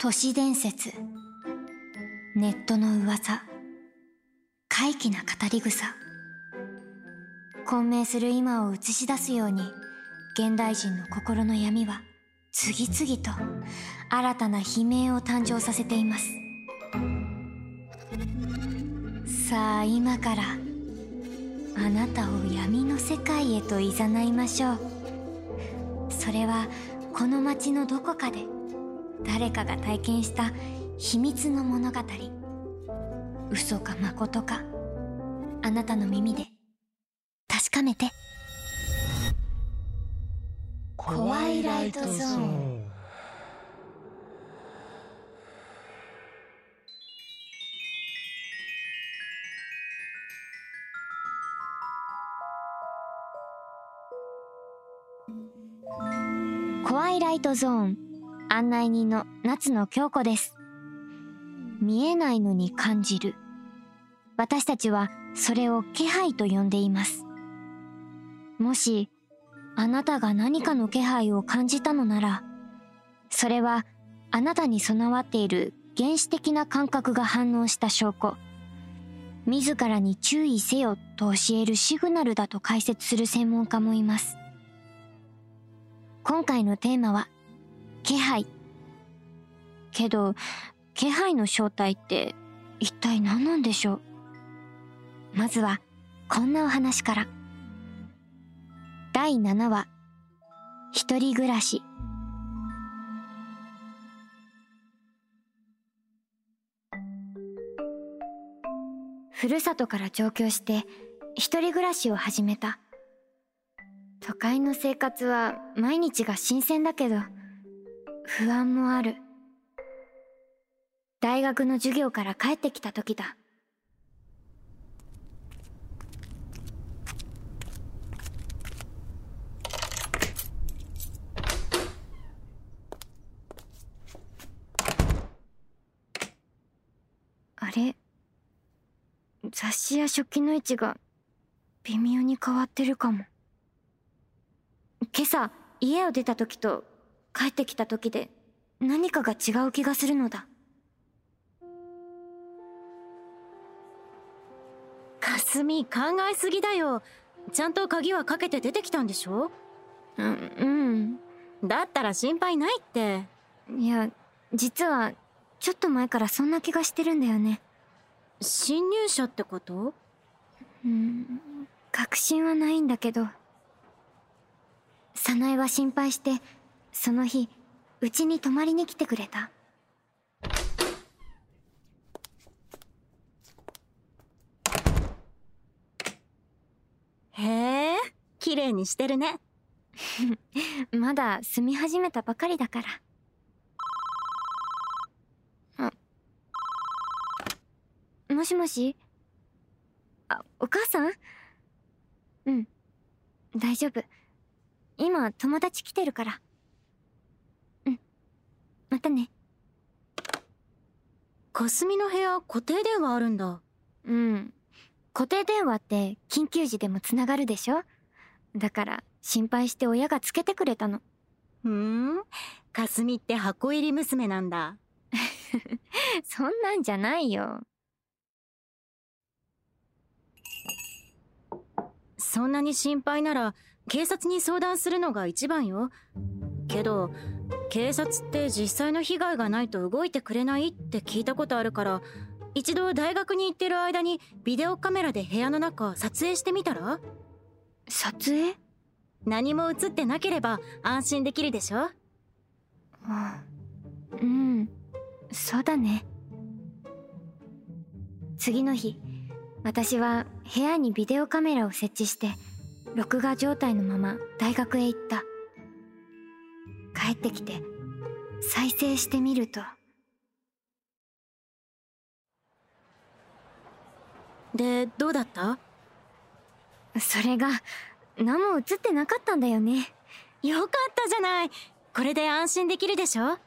都市伝説。ネットの噂。怪奇な語り草。混迷する今を映し出すように現代人の心の闇は次々と新たな悲鳴を誕生させています。さあ今からあなたを闇の世界へと誘いましょう。それはこの街のどこかで誰かが体験した秘密の物語。嘘か誠か。あなたの耳で。確かめて。コワイライトゾーン。コワイライトゾーン案内人の夏野京子です。見えないのに感じる。私たちはそれを気配と呼んでいます。もしあなたが何かの気配を感じたのならそれはあなたに備わっている原始的な感覚が反応した証拠。自らに注意せよと教えるシグナルだと解説する専門家もいます。今回のテーマは気配。けど気配の正体って一体何なんでしょう？まずはこんなお話から。第7話。一人暮らし。ふるさとから上京して一人暮らしを始めた。都会の生活は毎日が新鮮だけど不安もある。大学の授業から帰ってきた時だ。あれ？雑誌や食器の位置が微妙に変わってるかも。今朝家を出た時と帰ってきた時で何かが違う気がするのだ。かすみ考えすぎだよ。ちゃんと鍵はかけて出てきたんでしょ？うんうん。だったら心配ないって。いや実はちょっと前からそんな気がしてるんだよね。侵入者ってこと？うん確信はないんだけど早苗は心配してその日うちに泊まりに来てくれた。へえ綺麗にしてるね。まだ住み始めたばかりだから。あもしもし？あお母さん？うん大丈夫。今友達来てるからたね。かすみの部屋固定電話あるんだ。うん。固定電話って緊急時でもつながるでしょ？だから心配して親がつけてくれたの。ふん。かすみって箱入り娘なんだ。そんなんじゃないよ。そんなに心配なら警察に相談するのが一番よ。けど警察って実際の被害がないと動いてくれないって聞いたことあるから一度大学に行ってる間にビデオカメラで部屋の中撮影してみたら？撮影？何も映ってなければ安心できるでしょ？うん。そうだね。次の日私は部屋にビデオカメラを設置して録画状態のまま大学へ行った帰ってきて再生してみると。でどうだった？それが何も映ってなかったんだよね。よかったじゃない。これで安心できるでしょ？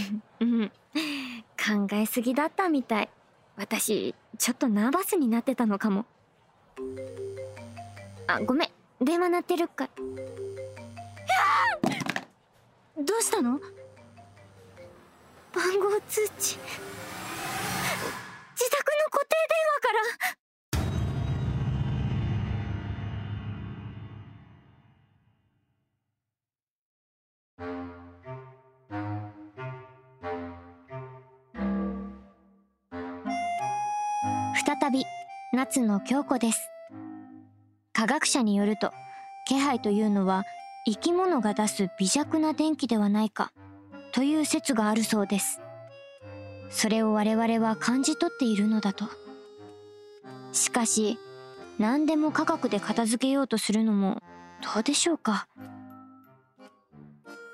うん。考えすぎだったみたい。私ちょっとナーバスになってたのかも。あごめん。電話鳴ってるかどうしたの？番号通知。自宅の固定電話から。再び夏の京子です。科学者によると気配というのは生き物が出す微弱な電気ではないかという説があるそうです。それを我々は感じ取っているのだと。しかし何でも科学で片付けようとするのもどうでしょうか。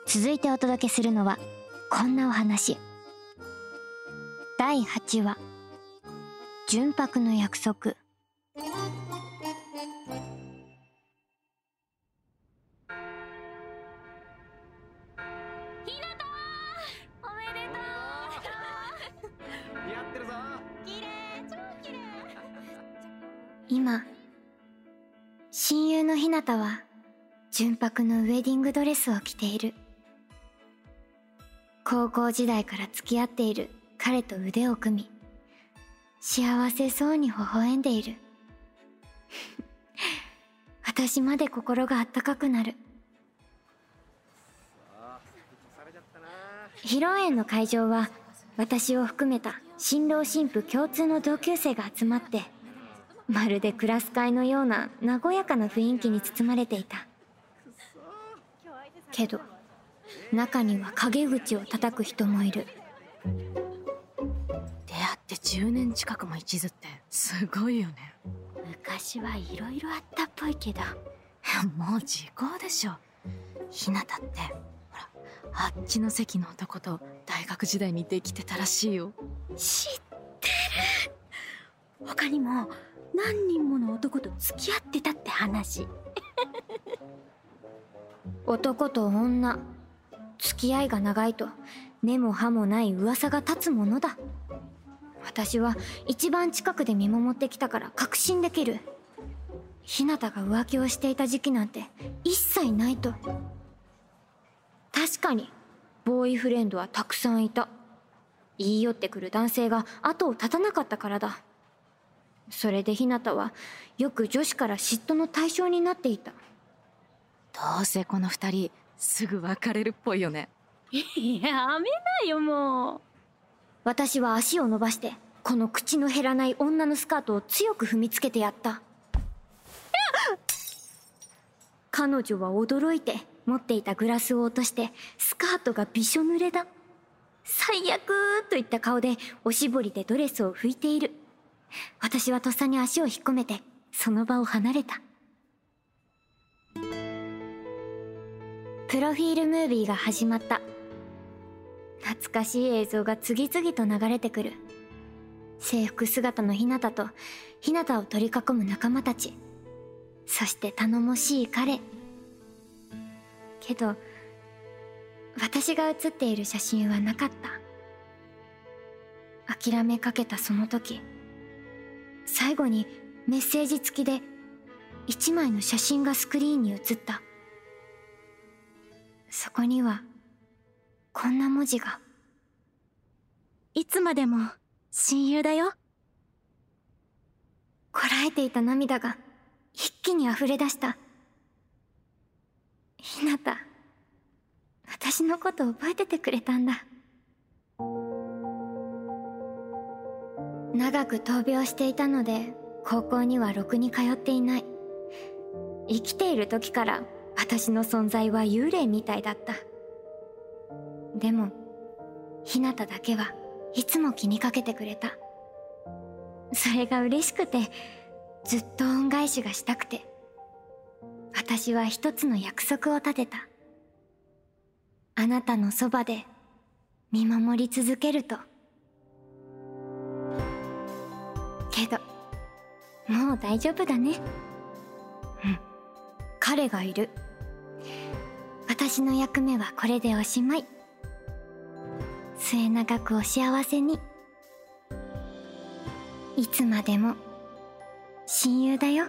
続いてお届けするのはこんなお話。第8話純白の約束。今親友のひなたは純白のウェディングドレスを着ている。高校時代から付き合っている彼と腕を組み幸せそうに微笑んでいる。私まで心があったかくなる。披露宴の会場は私を含めた新郎新婦共通の同級生が集まってまるでクラス会のような和やかな雰囲気に包まれていた。けど中には陰口を叩く人もいる。出会って10年近くも一途ってすごいよね。昔はいろいろあったっぽいけど。もう時効でしょ。ひなたってほらあっちの席の男と大学時代にできてたらしいよ。知ってる他にも何人もの男と付き合ってたって話。男と女付き合いが長いと根も葉もない噂が立つものだ。私は一番近くで見守ってきたから確信できる。日向が浮気をしていた時期なんて一切ないと。確かにボーイフレンドはたくさんいた。言い寄ってくる男性が後を絶たなかったからだ。それでひなたはよく女子から嫉妬の対象になっていた。どうせこの二人すぐ別れるっぽいよね。やめなよもう。私は足を伸ばしてこの口の減らない女のスカートを強く踏みつけてやった。彼女は驚いて持っていたグラスを落としてスカートがびしょ濡れだ。最悪といった顔でおしぼりでドレスを拭いている私はとっさに足を引っ込めてその場を離れた。プロフィールムービーが始まった。懐かしい映像が次々と流れてくる。制服姿のひなたとひなたを取り囲む仲間たち。そして頼もしい彼。けど私が写っている写真はなかった。諦めかけたその時。最後にメッセージ付きで一枚の写真がスクリーンに映った。そこにはこんな文字が。いつまでも親友だよ。こらえていた涙が一気に溢れ出した。ひなた私のこと覚えててくれたんだ長く闘病していたので高校にはろくに通っていない。生きている時から私の存在は幽霊みたいだった。でもひなただけはいつも気にかけてくれた。それが嬉しくてずっと恩返しがしたくて。私は一つの約束を立てた。あなたのそばで見守り続けると。けど。もう大丈夫だね。うん。彼がいる。私の役目はこれでおしまい。末永くお幸せに。いつまでも親友だよ。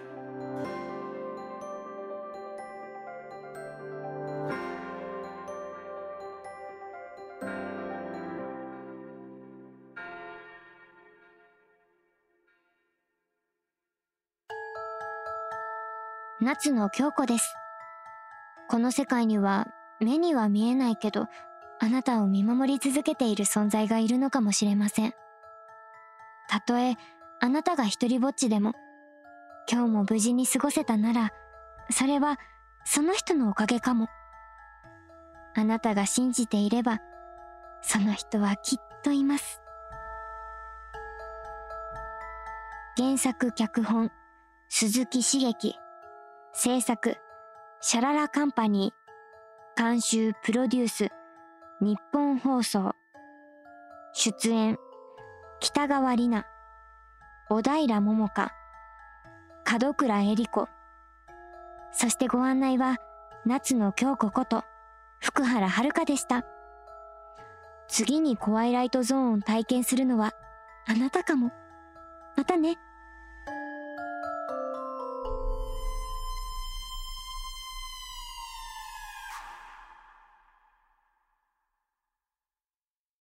夏野京子です。この世界には目には見えないけど、あなたを見守り続けている存在がいるのかもしれません。たとえあなたが一人ぼっちでも、今日も無事に過ごせたなら、それはその人のおかげかも。あなたが信じていれば、その人はきっといます。原作脚本、鈴木茂樹。制作、シャララカンパニー。監修プロデュース、日本放送。出演、北川里奈。小平桃香。門倉恵里子。そしてご案内は、夏野京子こと、福原遥でした。次にコワイライトゾーンを体験するのは、あなたかも。またね。